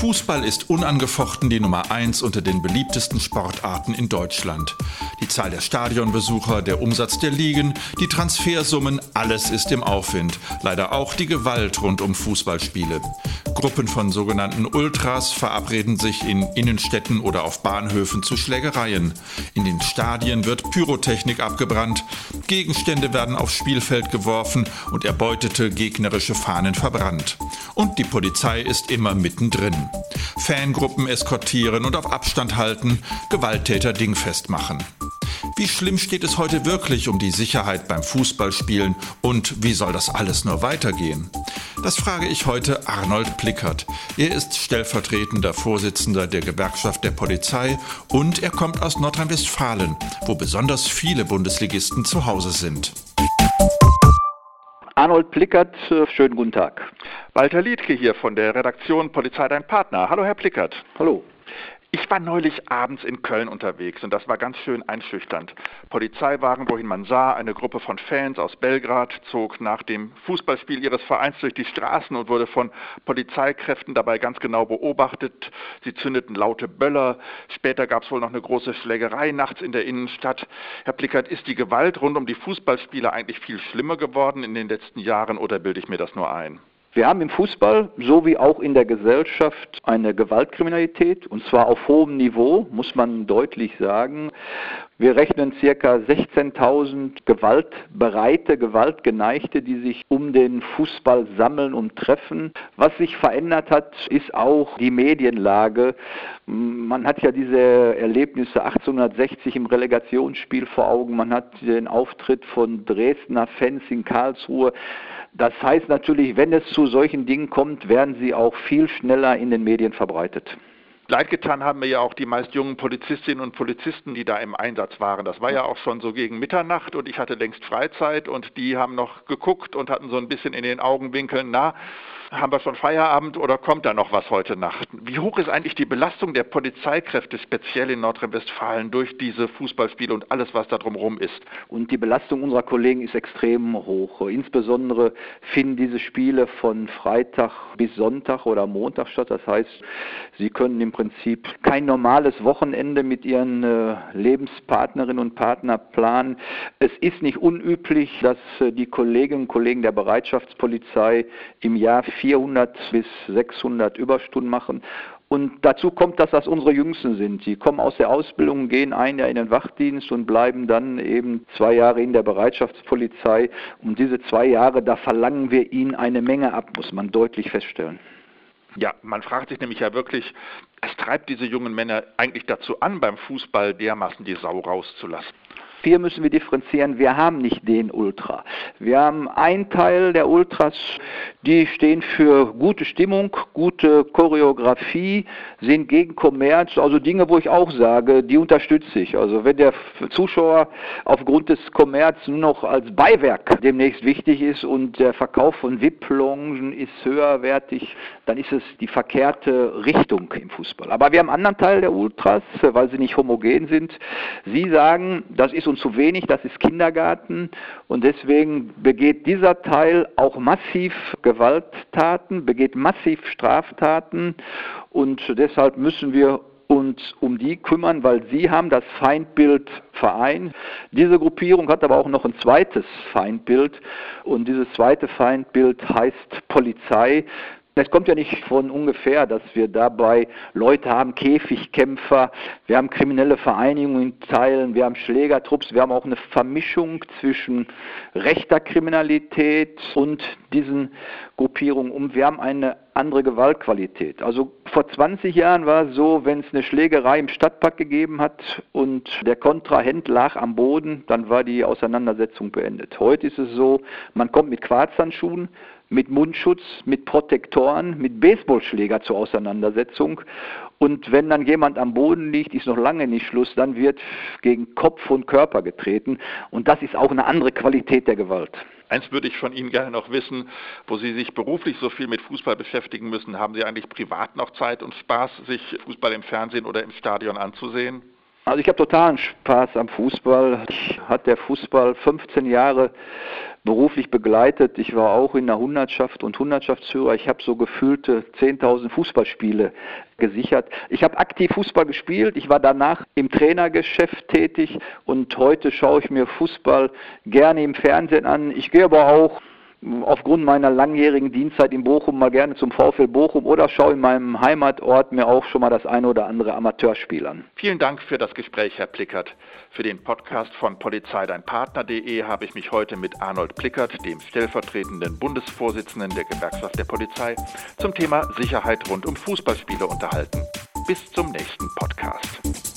Fußball ist unangefochten die Nummer eins unter den beliebtesten Sportarten in Deutschland. Die Zahl der Stadionbesucher, der Umsatz der Ligen, die Transfersummen, alles ist im Aufwind. Leider auch die Gewalt rund um Fußballspiele. Gruppen von sogenannten Ultras verabreden sich in Innenstädten oder auf Bahnhöfen zu Schlägereien. In den Stadien wird Pyrotechnik abgebrannt, Gegenstände werden aufs Spielfeld geworfen und erbeutete gegnerische Fahnen verbrannt. Und die Polizei ist immer mittendrin. Fangruppen eskortieren und auf Abstand halten, Gewalttäter dingfest machen. Wie schlimm steht es heute wirklich um die Sicherheit beim Fußballspielen und wie soll das alles nur weitergehen? Das frage ich heute Arnold Plickert. Er ist stellvertretender Vorsitzender der Gewerkschaft der Polizei und er kommt aus Nordrhein-Westfalen, wo besonders viele Bundesligisten zu Hause sind. Arnold Plickert, äh, schönen guten Tag. Walter Liedke hier von der Redaktion Polizei Dein Partner. Hallo, Herr Plickert. Hallo. Ich war neulich abends in Köln unterwegs und das war ganz schön einschüchternd. Polizeiwagen, wohin man sah, eine Gruppe von Fans aus Belgrad zog nach dem Fußballspiel ihres Vereins durch die Straßen und wurde von Polizeikräften dabei ganz genau beobachtet. Sie zündeten laute Böller. Später gab es wohl noch eine große Schlägerei nachts in der Innenstadt. Herr Plickert, ist die Gewalt rund um die Fußballspiele eigentlich viel schlimmer geworden in den letzten Jahren oder bilde ich mir das nur ein? Wir haben im Fußball so wie auch in der Gesellschaft eine Gewaltkriminalität und zwar auf hohem Niveau, muss man deutlich sagen. Wir rechnen circa 16.000 gewaltbereite, gewaltgeneigte, die sich um den Fußball sammeln und treffen. Was sich verändert hat, ist auch die Medienlage. Man hat ja diese Erlebnisse 1860 im Relegationsspiel vor Augen. Man hat den Auftritt von Dresdner Fans in Karlsruhe. Das heißt natürlich, wenn es zu solchen Dingen kommt, werden sie auch viel schneller in den Medien verbreitet. Leid getan haben mir ja auch die meist jungen Polizistinnen und Polizisten, die da im Einsatz waren. Das war ja auch schon so gegen Mitternacht und ich hatte längst Freizeit und die haben noch geguckt und hatten so ein bisschen in den Augenwinkeln, na, haben wir schon Feierabend oder kommt da noch was heute Nacht? Wie hoch ist eigentlich die Belastung der Polizeikräfte, speziell in Nordrhein-Westfalen, durch diese Fußballspiele und alles, was da drumherum ist? Und die Belastung unserer Kollegen ist extrem hoch. Insbesondere finden diese Spiele von Freitag bis Sonntag oder Montag statt. Das heißt, sie können im Prinzip kein normales Wochenende mit ihren äh, Lebenspartnerinnen und Partnern planen. Es ist nicht unüblich, dass äh, die Kolleginnen und Kollegen der Bereitschaftspolizei im Jahr 400 bis 600 Überstunden machen. Und dazu kommt, dass das unsere Jüngsten sind. Die kommen aus der Ausbildung, gehen ein Jahr in den Wachdienst und bleiben dann eben zwei Jahre in der Bereitschaftspolizei. Und diese zwei Jahre, da verlangen wir ihnen eine Menge ab, muss man deutlich feststellen. Ja, man fragt sich nämlich ja wirklich, es treibt diese jungen Männer eigentlich dazu an, beim Fußball dermaßen die Sau rauszulassen. Hier müssen wir differenzieren. Wir haben nicht den Ultra. Wir haben einen Teil der Ultras, die stehen für gute Stimmung, gute Choreografie, sind gegen Kommerz, also Dinge, wo ich auch sage, die unterstütze ich. Also wenn der Zuschauer aufgrund des Kommerz nur noch als Beiwerk demnächst wichtig ist und der Verkauf von VIP-Longen ist höherwertig, dann ist es die verkehrte Richtung im Fußball. Aber wir haben einen anderen Teil der Ultras, weil sie nicht homogen sind. Sie sagen, das ist uns zu wenig, das ist Kindergarten und deswegen begeht dieser Teil auch massiv Gewalttaten, begeht massiv Straftaten und deshalb müssen wir uns um die kümmern, weil sie haben das Feindbild Verein. Diese Gruppierung hat aber auch noch ein zweites Feindbild und dieses zweite Feindbild heißt Polizei. Es kommt ja nicht von ungefähr, dass wir dabei Leute haben, Käfigkämpfer, wir haben kriminelle Vereinigungen in Teilen, wir haben Schlägertrupps, wir haben auch eine Vermischung zwischen rechter Kriminalität und diesen Gruppierungen und wir haben eine andere Gewaltqualität. Also vor 20 Jahren war es so, wenn es eine Schlägerei im Stadtpark gegeben hat und der Kontrahent lag am Boden, dann war die Auseinandersetzung beendet. Heute ist es so, man kommt mit Quarzhandschuhen, mit Mundschutz, mit Protektoren, mit Baseballschläger zur Auseinandersetzung. Und wenn dann jemand am Boden liegt, ist noch lange nicht Schluss, dann wird gegen Kopf und Körper getreten. Und das ist auch eine andere Qualität der Gewalt. Eins würde ich von Ihnen gerne noch wissen, wo Sie sich beruflich so viel mit Fußball beschäftigen müssen. Haben Sie eigentlich privat noch Zeit und Spaß, sich Fußball im Fernsehen oder im Stadion anzusehen? Also ich habe totalen Spaß am Fußball. Ich hatte der Fußball 15 Jahre beruflich begleitet. Ich war auch in der Hundertschaft und Hundertschaftsführer. Ich habe so gefühlte 10.000 Fußballspiele gesichert. Ich habe aktiv Fußball gespielt. Ich war danach im Trainergeschäft tätig und heute schaue ich mir Fußball gerne im Fernsehen an. Ich gehe aber auch aufgrund meiner langjährigen Dienstzeit in Bochum mal gerne zum VfL Bochum oder schaue in meinem Heimatort mir auch schon mal das eine oder andere Amateurspiel an. Vielen Dank für das Gespräch, Herr Plickert. Für den Podcast von polizeideinpartner.de habe ich mich heute mit Arnold Plickert, dem stellvertretenden Bundesvorsitzenden der Gewerkschaft der Polizei, zum Thema Sicherheit rund um Fußballspiele unterhalten. Bis zum nächsten Podcast.